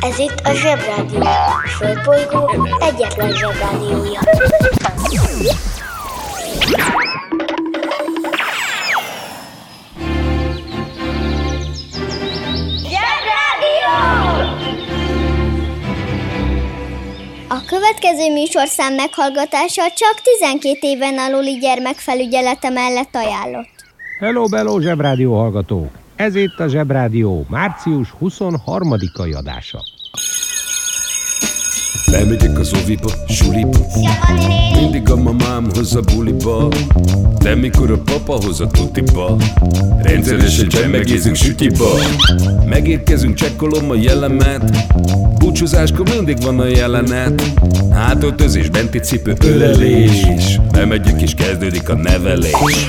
Ez itt a Zsebrádió. A Földbolygó egyetlen Zsebrádiója. Zsebrádió! A következő műsorszám meghallgatása csak 12 éven aluli gyermekfelügyelete mellett ajánlott. Hello, bello, Zsebrádió hallgatók! Ez itt a Zsebrádió március 23-ai adása. Bemegyek az oviba, suliba. Mindig a mamám hoz a buliba. De mikor a papa hoz a tutiba Rendszeresen csemmegézünk sütiba. Megérkezünk, csekkolom a jellemet. Búcsúzáskor mindig van a jelenet. Hátöltözés, benti cipő, ölelés. Bemegyek és kezdődik a nevelés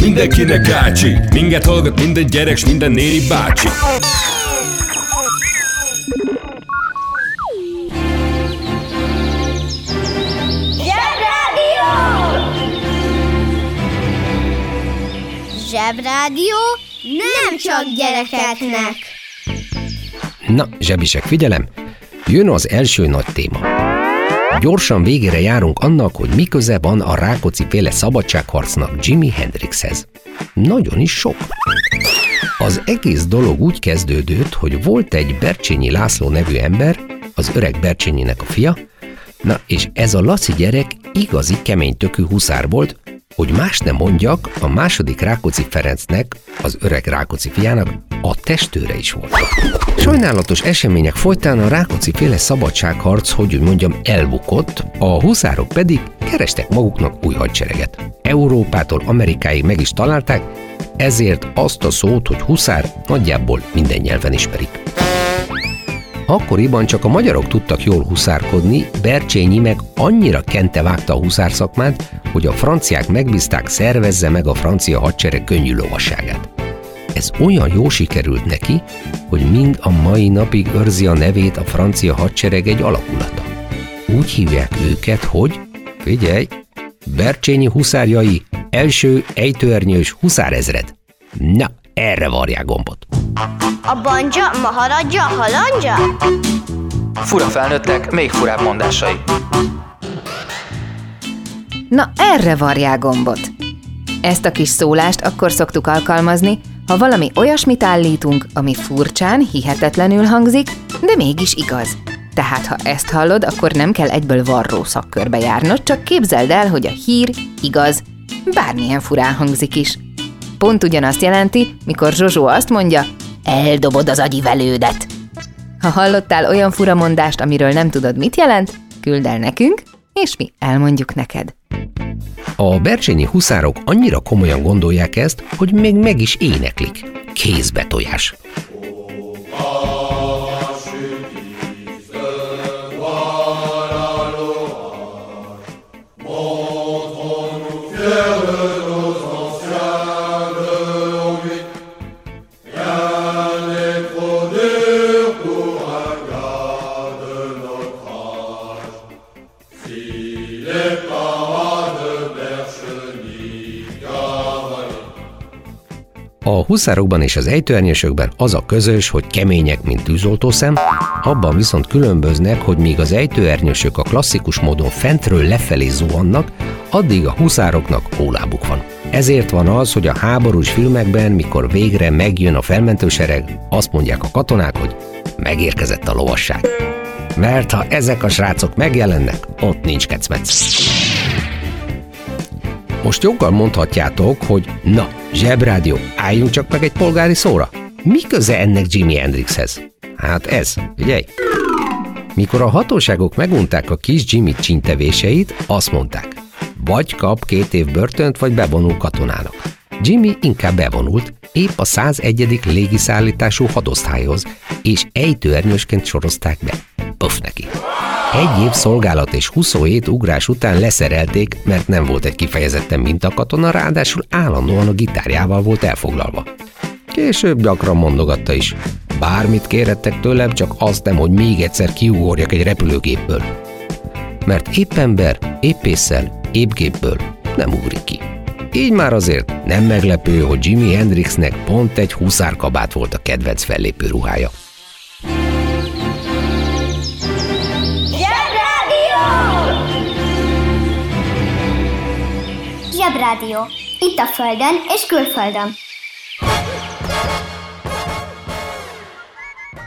mindenkinek ácsi Minket hallgat minden gyerek, s minden néri bácsi Zsebrádió! Zsebrádió nem csak gyerekeknek. Na, zsebisek, figyelem! Jön az első nagy téma. Gyorsan végére járunk annak, hogy mi köze van a Rákóczi féle szabadságharcnak Jimi Hendrixhez. Nagyon is sok. Az egész dolog úgy kezdődött, hogy volt egy Bercsényi László nevű ember, az öreg Bercsényinek a fia, na és ez a Laci gyerek igazi kemény tökű huszár volt, hogy más nem mondjak, a második Rákóczi Ferencnek, az öreg Rákóczi fiának a testőre is volt. Sajnálatos események folytán a Rákóczi féle szabadságharc, hogy úgy mondjam, elbukott, a huszárok pedig kerestek maguknak új hadsereget. Európától Amerikáig meg is találták, ezért azt a szót, hogy huszár nagyjából minden nyelven ismerik. Akkoriban csak a magyarok tudtak jól huszárkodni, Bercsényi meg annyira kente vágta a huszár szakmát, hogy a franciák megbízták szervezze meg a francia hadsereg könnyű lovasságát. Ez olyan jó sikerült neki, hogy mind a mai napig őrzi a nevét a francia hadsereg egy alakulata. Úgy hívják őket, hogy, figyelj, Bercsényi huszárjai, első ejtőernyős huszárezred. Na, erre varják gombot. A banja, maharadja, halandja? Fura felnőttek, még furább mondásai. Na erre varják gombot. Ezt a kis szólást akkor szoktuk alkalmazni, ha valami olyasmit állítunk, ami furcsán, hihetetlenül hangzik, de mégis igaz. Tehát ha ezt hallod, akkor nem kell egyből varró szakkörbe járnod, csak képzeld el, hogy a hír igaz, bármilyen furán hangzik is. Pont ugyanazt jelenti, mikor Zsozsó azt mondja, eldobod az agyi velődet. Ha hallottál olyan furamondást, amiről nem tudod, mit jelent, küld el nekünk, és mi elmondjuk neked. A bercsényi huszárok annyira komolyan gondolják ezt, hogy még meg is éneklik. Kézbe tojás. A huszárokban és az ejtőernyősökben az a közös, hogy kemények, mint tűzoltószem, abban viszont különböznek, hogy míg az ejtőernyősök a klasszikus módon fentről lefelé zuhannak, addig a huszároknak hólábuk van. Ezért van az, hogy a háborús filmekben, mikor végre megjön a felmentősereg, azt mondják a katonák, hogy megérkezett a lovasság. Mert ha ezek a srácok megjelennek, ott nincs kecmec. Most joggal mondhatjátok, hogy na, zsebrádió, álljunk csak meg egy polgári szóra. Mi köze ennek Jimi Hendrixhez? Hát ez, figyelj! Mikor a hatóságok megunták a kis Jimmy csintevéseit, azt mondták, vagy kap két év börtönt, vagy bevonul katonának. Jimmy inkább bevonult, épp a 101. légiszállítású hadosztályhoz, és ejtőernyősként sorozták be. Puff neki. Egy év szolgálat és 27 ugrás után leszerelték, mert nem volt egy kifejezetten mintakatona, ráadásul állandóan a gitárjával volt elfoglalva. Később gyakran mondogatta is. Bármit kérhettek tőlem, csak azt nem, hogy még egyszer kiugorjak egy repülőgépből. Mert épp ember, épp észsel, épp gépből nem ugrik ki. Így már azért nem meglepő, hogy Jimi Hendrixnek pont egy huszárkabát volt a kedvenc fellépő ruhája. Zsebrádió. Itt a Földön és külföldön.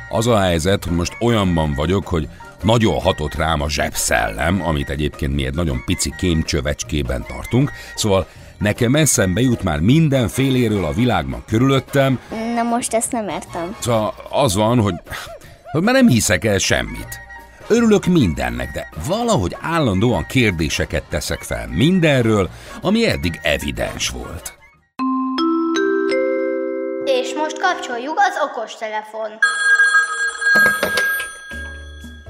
Az a helyzet, hogy most olyanban vagyok, hogy nagyon hatott rám a zsebszellem, amit egyébként mi egy nagyon pici kémcsövecskében tartunk, szóval nekem eszembe jut már mindenféléről a világban körülöttem. Na most ezt nem értem. Szóval az van, hogy, hogy már nem hiszek el semmit. Örülök mindennek, de valahogy állandóan kérdéseket teszek fel mindenről, ami eddig evidens volt. És most kapcsoljuk az okostelefon.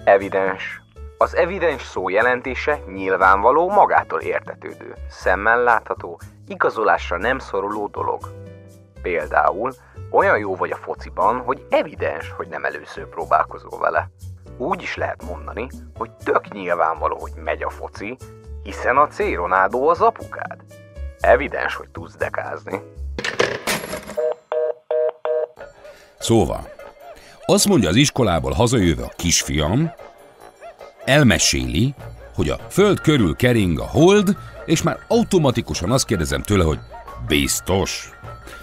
Evidens. Az evidens szó jelentése nyilvánvaló, magától értetődő, szemmel látható, igazolásra nem szoruló dolog. Például olyan jó vagy a fociban, hogy evidens, hogy nem először próbálkozol vele. Úgy is lehet mondani, hogy tök nyilvánvaló, hogy megy a foci, hiszen a C. Ronaldo az apukád. Evidens, hogy tudsz dekázni. Szóval, azt mondja az iskolából hazajöve a kisfiam, elmeséli, hogy a föld körül kering a hold, és már automatikusan azt kérdezem tőle, hogy biztos.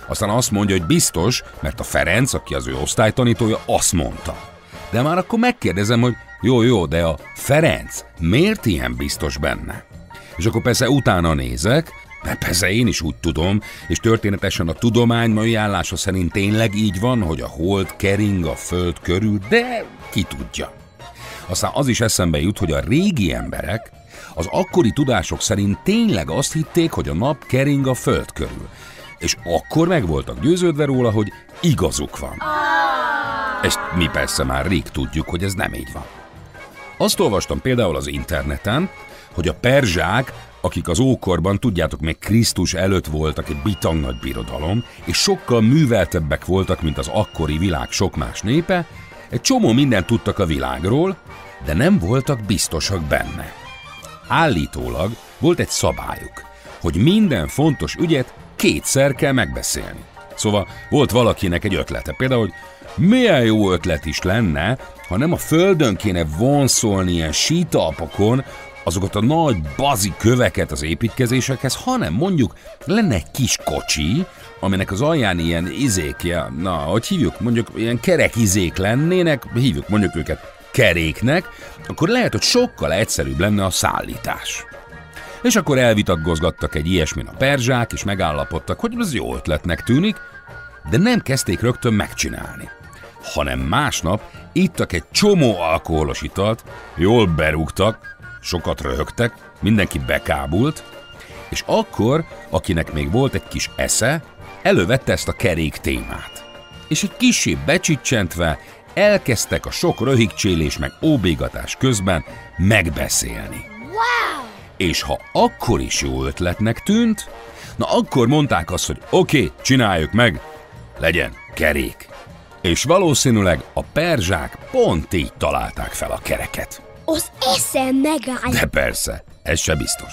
Aztán azt mondja, hogy biztos, mert a Ferenc, aki az ő osztálytanítója, azt mondta. De már akkor megkérdezem, hogy jó, jó, de a Ferenc miért ilyen biztos benne? És akkor persze utána nézek, mert persze én is úgy tudom, és történetesen a tudomány mai állása szerint tényleg így van, hogy a hold kering a föld körül, de ki tudja. Aztán az is eszembe jut, hogy a régi emberek az akkori tudások szerint tényleg azt hitték, hogy a nap kering a föld körül. És akkor meg voltak győződve róla, hogy igazuk van. Ezt mi persze már rég tudjuk, hogy ez nem így van. Azt olvastam például az interneten, hogy a perzsák, akik az ókorban, tudjátok, még Krisztus előtt voltak egy bitang nagy birodalom, és sokkal műveltebbek voltak, mint az akkori világ sok más népe, egy csomó mindent tudtak a világról, de nem voltak biztosak benne. Állítólag volt egy szabályuk, hogy minden fontos ügyet kétszer kell megbeszélni. Szóval volt valakinek egy ötlete, például, hogy milyen jó ötlet is lenne, ha nem a földön kéne vonszolni ilyen sítalpokon azokat a nagy bazi köveket az építkezésekhez, hanem mondjuk lenne egy kis kocsi, aminek az alján ilyen izék, na, hogy hívjuk, mondjuk ilyen kerek izék lennének, hívjuk mondjuk őket keréknek, akkor lehet, hogy sokkal egyszerűbb lenne a szállítás. És akkor elvitatkozgattak egy ilyesmin a perzsák, és megállapodtak, hogy ez jó ötletnek tűnik, de nem kezdték rögtön megcsinálni. Hanem másnap ittak egy csomó alkoholos italt, jól berúgtak, sokat röhögtek, mindenki bekábult, és akkor, akinek még volt egy kis esze, elővette ezt a kerék témát. És egy kisé becsicsentve elkezdtek a sok röhigcsélés meg óbégatás közben megbeszélni. Wow! És ha akkor is jó ötletnek tűnt, na akkor mondták azt, hogy oké, okay, csináljuk meg, legyen kerék. És valószínűleg a perzsák pont így találták fel a kereket. Az eszem megáll. De persze, ez se biztos.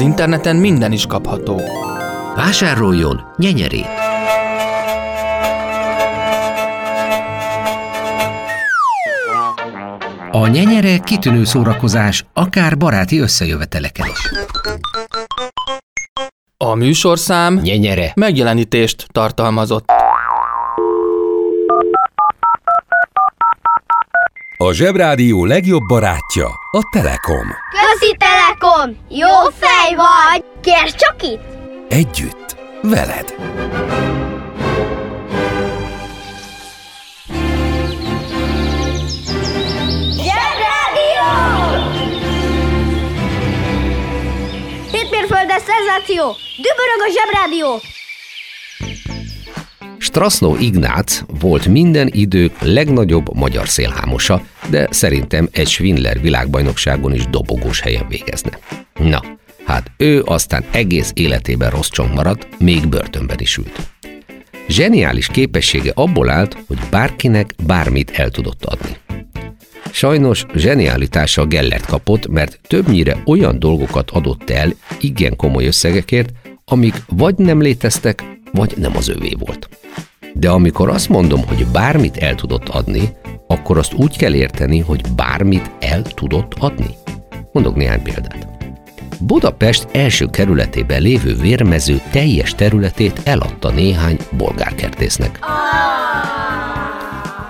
Az interneten minden is kapható. Vásároljon nyenyerét! A nyenyere kitűnő szórakozás, akár baráti összejöveteleken is. A műsorszám Nyenyere! megjelenítést tartalmazott. A Zsebrádió legjobb barátja a Telekom. Közi Telekom! Jó fej vagy! Kérd csak itt! Együtt, veled. Zsebrádió! Hétmérföldes szenzáció! Dübörög a Zsebrádió! Strasznó Ignác volt minden idők legnagyobb magyar szélhámosa, de szerintem egy Schwindler világbajnokságon is dobogós helyen végezne. Na, hát ő aztán egész életében rossz csong maradt, még börtönben is ült. Zseniális képessége abból állt, hogy bárkinek bármit el tudott adni. Sajnos zsenialitása Gellert kapott, mert többnyire olyan dolgokat adott el igen komoly összegekért, amik vagy nem léteztek, vagy nem az övé volt. De amikor azt mondom, hogy bármit el tudott adni, akkor azt úgy kell érteni, hogy bármit el tudott adni. Mondok néhány példát. Budapest első kerületében lévő vérmező teljes területét eladta néhány bolgárkertésznek.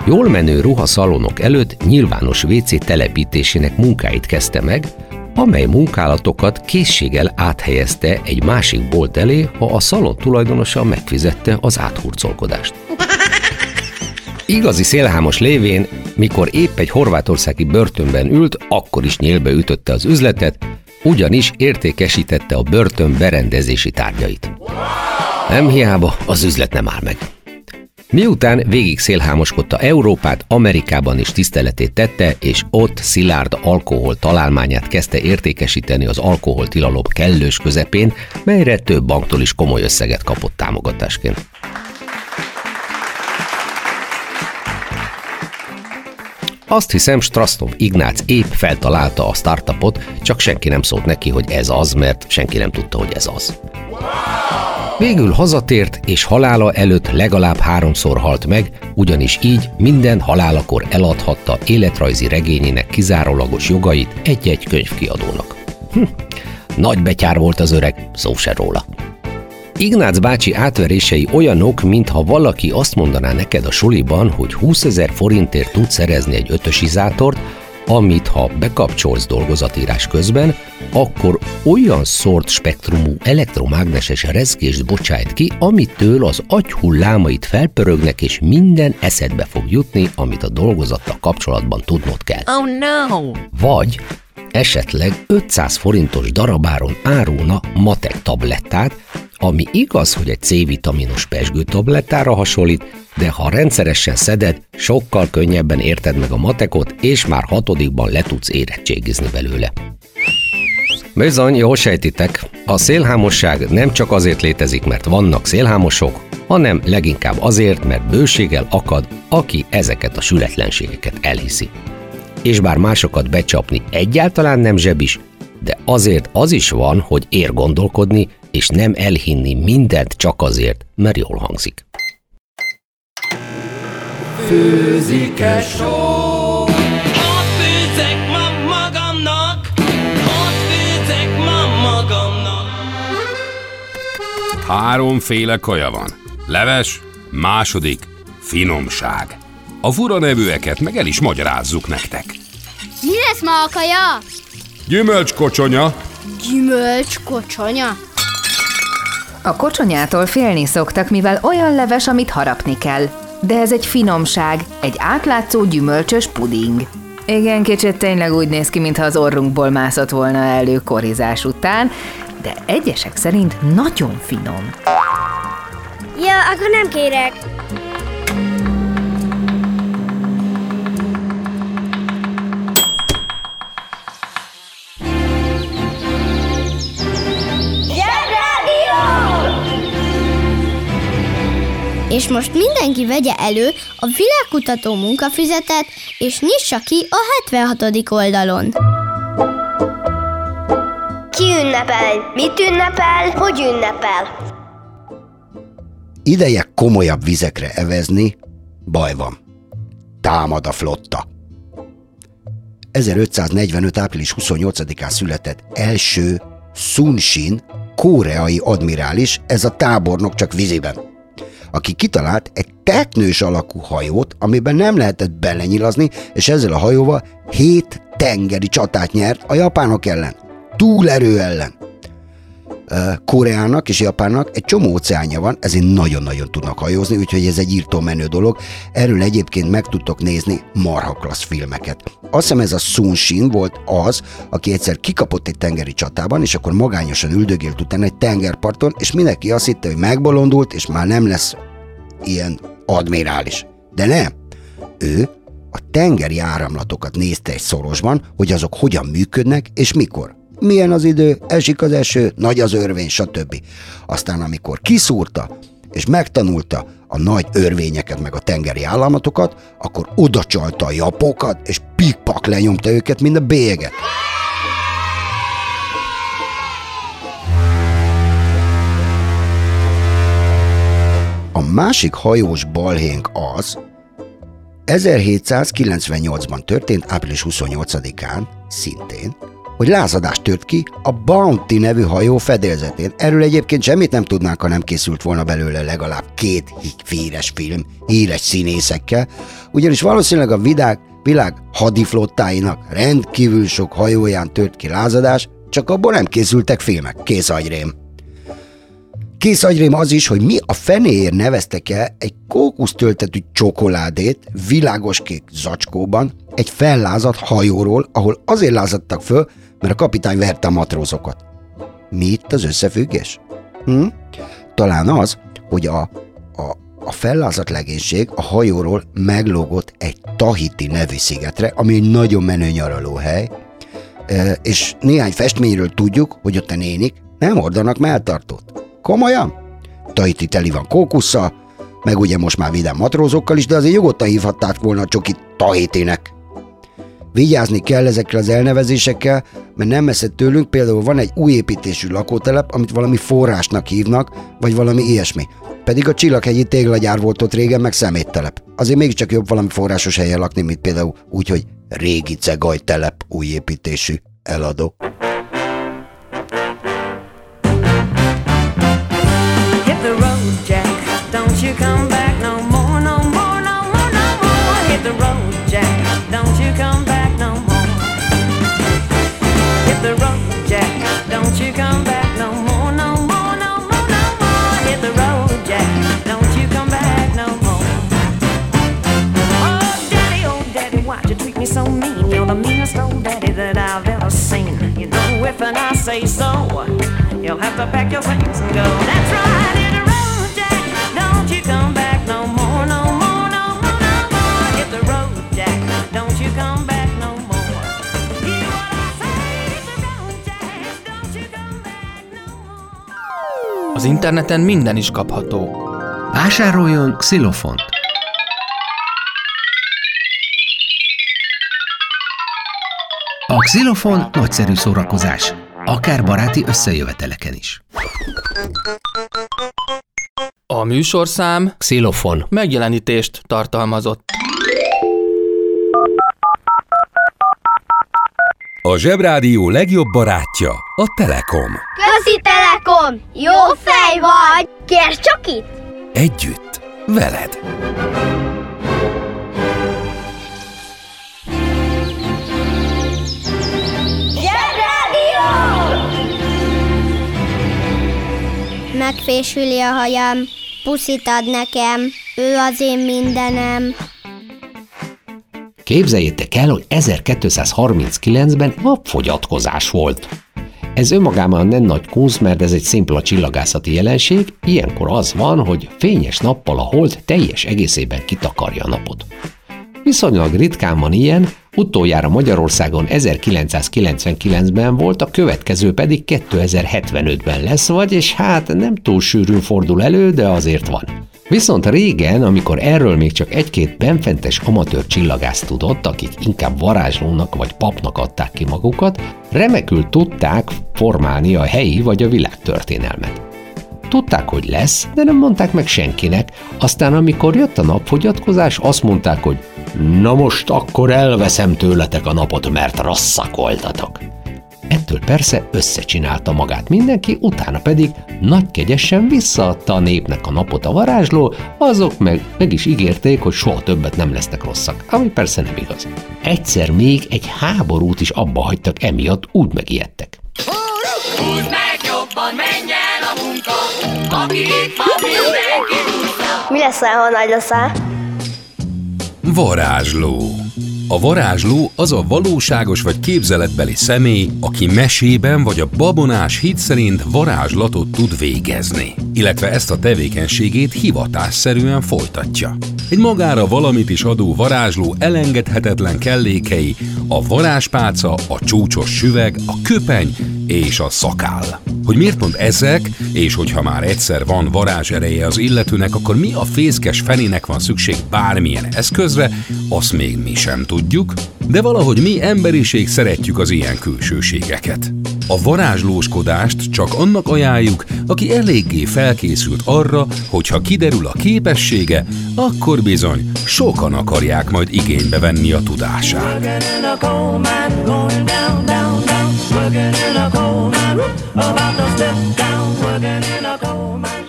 Jól menő ruhaszalonok előtt nyilvános WC telepítésének munkáit kezdte meg, amely munkálatokat készséggel áthelyezte egy másik bolt elé, ha a szalon tulajdonosa megfizette az áthurcolkodást. Igazi szélhámos lévén, mikor épp egy horvátországi börtönben ült, akkor is nyílbe ütötte az üzletet, ugyanis értékesítette a börtön berendezési tárgyait. Nem hiába, az üzlet nem áll meg. Miután végig szélhámoskodta Európát, Amerikában is tiszteletét tette, és ott szilárd alkohol találmányát kezdte értékesíteni az alkoholtilalom kellős közepén, melyre több banktól is komoly összeget kapott támogatásként. Azt hiszem, Strasznov Ignác épp feltalálta a startupot, csak senki nem szólt neki, hogy ez az, mert senki nem tudta, hogy ez az. Végül hazatért, és halála előtt legalább háromszor halt meg, ugyanis így minden halálakor eladhatta életrajzi regényének kizárólagos jogait egy-egy könyvkiadónak. Hm. Nagy betyár volt az öreg, szó se róla. Ignác bácsi átverései olyanok, mintha valaki azt mondaná neked a suliban, hogy 20 ezer forintért tud szerezni egy ötösizátort, amit ha bekapcsolsz dolgozatírás közben, akkor olyan szort spektrumú elektromágneses rezgést bocsájt ki, amitől az agyhullámait felpörögnek, és minden eszedbe fog jutni, amit a dolgozattal kapcsolatban tudnod kell. Oh no! Vagy esetleg 500 forintos darabáron árulna matek tablettát, ami igaz, hogy egy C-vitaminos pesgő tablettára hasonlít, de ha rendszeresen szeded, sokkal könnyebben érted meg a matekot, és már hatodikban le tudsz érettségizni belőle. Bizony, jól sejtitek, a szélhámosság nem csak azért létezik, mert vannak szélhámosok, hanem leginkább azért, mert bőséggel akad, aki ezeket a sületlenségeket elhiszi. És bár másokat becsapni egyáltalán nem zsebis, de azért az is van, hogy ér gondolkodni, és nem elhinni mindent csak azért, mert jól hangzik. Főzike só Ott főzek ma magamnak Ott főzek ma magamnak Háromféle kaja van. Leves, második, finomság. A fura nevűeket meg el is magyarázzuk nektek. Mi lesz ma a kaja? Gyümölcskocsonya, Gyümölcs kocsonya. A kocsonyától félni szoktak, mivel olyan leves, amit harapni kell. De ez egy finomság, egy átlátszó gyümölcsös puding. Igen, kicsit tényleg úgy néz ki, mintha az orrunkból mászott volna elő korizás után, de egyesek szerint nagyon finom. Ja, akkor nem kérek. És most mindenki vegye elő a világkutató munkafüzetet, és nyissa ki a 76. oldalon. Ki ünnepel? Mit ünnepel? Hogy ünnepel? Ideje komolyabb vizekre evezni, baj van. Támad a flotta. 1545. április 28-án született első Sun Shin, koreai admirális, ez a tábornok csak víziben, aki kitalált egy teknős alakú hajót, amiben nem lehetett belenyilazni, és ezzel a hajóval hét tengeri csatát nyert a japánok ellen. Túlerő ellen. Koreának és Japánnak egy csomó óceánja van, ezért nagyon-nagyon tudnak hajózni, úgyhogy ez egy írtó menő dolog. Erről egyébként meg tudtok nézni marha klassz filmeket. Azt hiszem ez a Sun Shin volt az, aki egyszer kikapott egy tengeri csatában, és akkor magányosan üldögélt utána egy tengerparton, és mindenki azt hitte, hogy megbolondult, és már nem lesz ilyen admirális. De nem. Ő a tengeri áramlatokat nézte egy szorosban, hogy azok hogyan működnek, és mikor milyen az idő, esik az eső, nagy az örvény, stb. Aztán amikor kiszúrta, és megtanulta a nagy örvényeket, meg a tengeri államatokat, akkor odacsalta a japokat, és pikpak lenyomta őket, mint a bélyeget. Másik hajós balhénk az, 1798-ban történt, április 28-án, szintén, hogy lázadás tört ki a Bounty nevű hajó fedélzetén. Erről egyébként semmit nem tudnánk, ha nem készült volna belőle legalább két híres film, híres színészekkel, ugyanis valószínűleg a világ, világ hadiflottáinak rendkívül sok hajóján tört ki lázadás, csak abból nem készültek filmek. Kész. Kész agyrém az is, hogy mi a fenéért neveztek el egy kókusztöltetű csokoládét világos kék zacskóban egy fellázadt hajóról, ahol azért lázadtak föl, mert a kapitány verte a matrózokat. Mi itt az összefüggés? Hm? Talán az, hogy a, a, a fellázadt legénység a hajóról meglógott egy Tahiti nevű szigetre, ami egy nagyon menő nyaralóhely, és néhány festményről tudjuk, hogy ott a nénik nem ordanak melltartót. Komolyan? Tahiti teli van kókusszal, meg ugye most már vidám matrózokkal is, de azért nyugodtan hívhatták volna a csokit Tahitinek. Vigyázni kell ezekkel az elnevezésekkel, mert nem messze tőlünk például van egy új építésű lakótelep, amit valami forrásnak hívnak, vagy valami ilyesmi. Pedig a Csillaghegyi téglagyár volt ott régen, meg szeméttelep. Azért mégiscsak jobb valami forrásos helyen lakni, mint például úgy, hogy régi cegajtelep új építésű eladó. Come back no more, no more, no more, no more. Hit the road, Jack. Don't you come back no more. Hit the road, Jack. Don't you come back no more, no more, no more, no more. Hit the road, Jack. Don't you come back no more. Oh, daddy, oh, daddy, why'd you treat me so mean? You're the meanest old daddy that I've ever seen. You know, if and I say so, you'll have to pack your things and go. That's right, Az interneten minden is kapható. Vásároljon xilofont! A xilofon nagyszerű szórakozás, akár baráti összejöveteleken is. A műsorszám Xilofon. megjelenítést tartalmazott. A Zsebrádió legjobb barátja a Telekom. Közi Telekom! Jó fej vagy! Kérd csak itt! Együtt, veled. Zsebrádió! Megfésüli a hajam, puszit ad nekem, ő az én mindenem. Képzeljétek el, hogy 1239-ben napfogyatkozás volt. Ez önmagában nem nagy kunsz, mert ez egy szimpla csillagászati jelenség, ilyenkor az van, hogy fényes nappal a hold teljes egészében kitakarja a napot. Viszonylag ritkán van ilyen, utoljára Magyarországon 1999-ben volt, a következő pedig 2075-ben lesz, vagyis hát nem túl sűrűn fordul elő, de azért van. Viszont régen, amikor erről még csak egy-két benfentes amatőr csillagász tudott, akik inkább varázslónak vagy papnak adták ki magukat, remekül tudták formálni a helyi vagy a világtörténelmet. Tudták, hogy lesz, de nem mondták meg senkinek, aztán amikor jött a napfogyatkozás, azt mondták, hogy na most akkor elveszem tőletek a napot, mert rosszak voltatok. Ettől persze összecsinálta magát mindenki, utána pedig nagy kegyesen visszaadta a népnek a napot a varázsló, azok meg meg is ígérték, hogy soha többet nem lesznek rosszak, ami persze nem igaz. Egyszer még egy háborút is abba hagytak emiatt, úgy megijedtek. Húzd meg jobban, menj el a munka, aki itt van, mindenki Mi leszel, ha nagy leszel? Varázsló. A varázsló az a valóságos vagy képzeletbeli személy, aki mesében vagy a babonás hit szerint varázslatot tud végezni, illetve ezt a tevékenységét hivatásszerűen folytatja. Egy magára valamit is adó varázsló elengedhetetlen kellékei a varázspálca, a csúcsos süveg, a köpeny és a szakál. Hogy miért pont ezek, és hogyha már egyszer van varázs ereje az illetőnek, akkor mi a fészkes fenének van szükség bármilyen eszközre, azt még mi sem tudjuk, de valahogy mi emberiség szeretjük az ilyen külsőségeket. A varázslóskodást csak annak ajánljuk, aki eléggé felkészült arra, hogy ha kiderül a képessége, akkor bizony sokan akarják majd igénybe venni a tudását. About to step down. Working in a coal mine,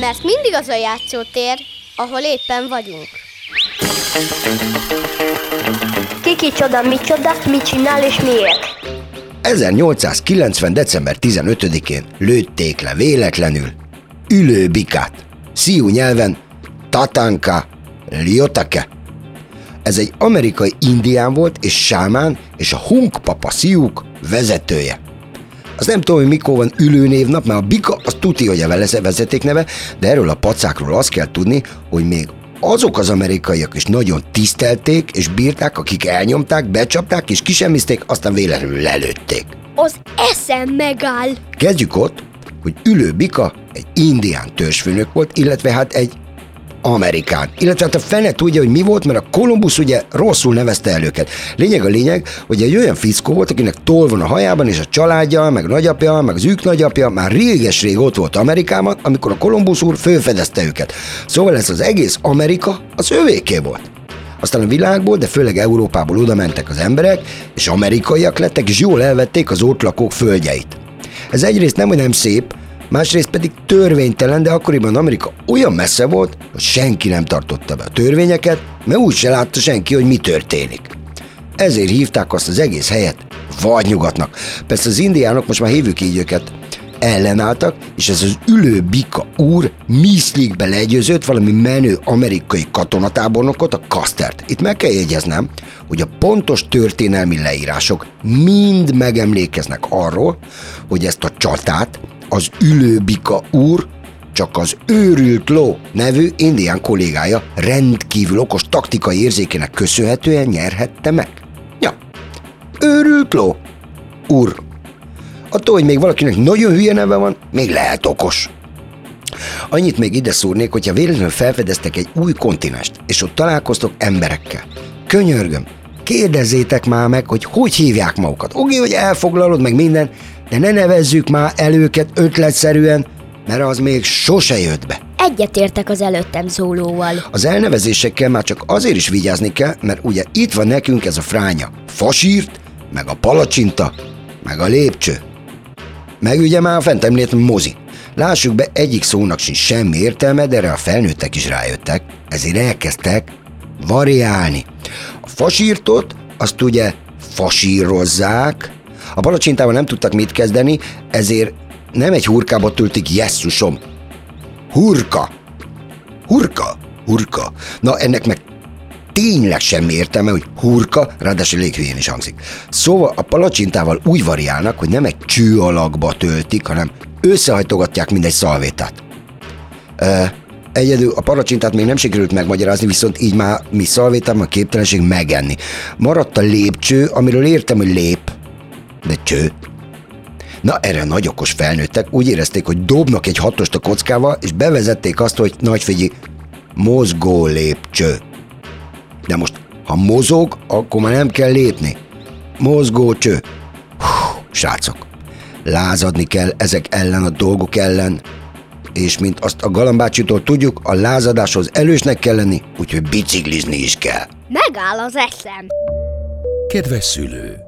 Mert mindig az a játszótér, ahol éppen vagyunk. Kiki csoda, mi csoda, mit csinál és miért? 1890. december 15-én lőtték le véletlenül ülőbikát. Sziú nyelven Tatanka Liotake. Ez egy amerikai indián volt és sámán és a Hunk Papa Sziúk vezetője. Az nem tudom, hogy mikor van ülőnévnap, mert a bika az tuti, hogy a vezetékneve, de erről a pacákról azt kell tudni, hogy még azok az amerikaiak is nagyon tisztelték és bírták, akik elnyomták, becsapták és kisemmizték, aztán véletlenül lelőtték. Az eszem megáll. Kezdjük ott, hogy ülő bika egy indián törzsfőnök volt, illetve hát egy amerikán. Illetve hát a fene tudja, hogy mi volt, mert a Kolumbusz ugye rosszul nevezte el őket. Lényeg a lényeg, hogy egy olyan fickó volt, akinek toll van a hajában, és a családja, meg nagyapja, meg az ők nagyapja már réges-rég ott volt Amerikában, amikor a Kolumbusz úr fölfedezte őket. Szóval ez az egész Amerika az övéké volt. Aztán a világból, de főleg Európából oda mentek az emberek, és amerikaiak lettek, és jól elvették az ott lakók földjeit. Ez egyrészt nem, hogy nem szép, másrészt pedig törvénytelen, de akkoriban Amerika olyan messze volt, hogy senki nem tartotta be a törvényeket, mert úgy se látta senki, hogy mi történik. Ezért hívták azt az egész helyet vadnyugatnak. Persze az indiánok, most már hívjuk így őket, ellenálltak, és ez az ülő bika úr Miszlikbe legyőzött valami menő amerikai katonatábornokot, a Kastert. Itt meg kell jegyeznem, hogy a pontos történelmi leírások mind megemlékeznek arról, hogy ezt a csatát az ülő bika úr csak az őrült ló nevű indián kollégája rendkívül okos taktikai érzékének köszönhetően nyerhette meg. Ja, őrült ló úr Attól, hogy még valakinek nagyon hülye neve van, még lehet okos. Annyit még ide szúrnék, hogyha véletlenül felfedeztek egy új kontinest, és ott találkoztok emberekkel. Könyörgöm, kérdezzétek már meg, hogy hogy hívják magukat. Oké, hogy elfoglalod meg minden, de ne nevezzük már el őket ötletszerűen, mert az még sose jött be. Egyetértek az előttem szólóval. Az elnevezésekkel már csak azért is vigyázni kell, mert ugye itt van nekünk ez a fránya. Fasírt, meg a palacsinta, meg a lépcső. Meg ugye már a fent említett mozi. Lássuk be, egyik szónak sincs semmi értelme, de erre a felnőttek is rájöttek, ezért elkezdtek variálni. A fasírtot azt ugye fasírozzák, a palacsintával nem tudtak mit kezdeni, ezért nem egy hurkába töltik jesszusom. Hurka. Hurka. Hurka. Na ennek meg tényleg semmi értelme, hogy hurka, ráadásul elég hülyén is hangzik. Szóval a palacsintával úgy variálnak, hogy nem egy cső alakba töltik, hanem összehajtogatják mindegy szalvétát. Ö, Egyedül a paracsintát még nem sikerült megmagyarázni, viszont így már mi szalvétám a képtelenség megenni. Maradt a lépcső, amiről értem, hogy lép, de cső. Na erre a nagy okos felnőttek úgy érezték, hogy dobnak egy hatost a kockával, és bevezették azt, hogy nagy figyelj, mozgó lépcső. De most, ha mozog, akkor már nem kell lépni. Mozgó cső. Hú, srácok, lázadni kell ezek ellen a dolgok ellen, és mint azt a galambácsitól tudjuk, a lázadáshoz elősnek kell lenni, úgyhogy biciklizni is kell. Megáll az eszem. Kedves szülő!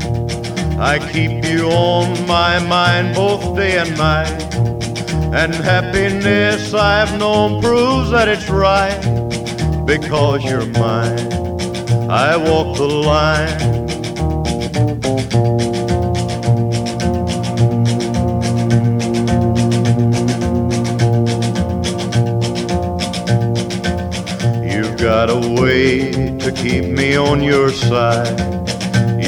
you on my mind both day and night. And happiness I've known proves that it's right because you're mine. I walk the line. You've got a way to keep me on your side.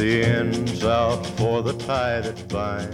the ends out for the tie that binds.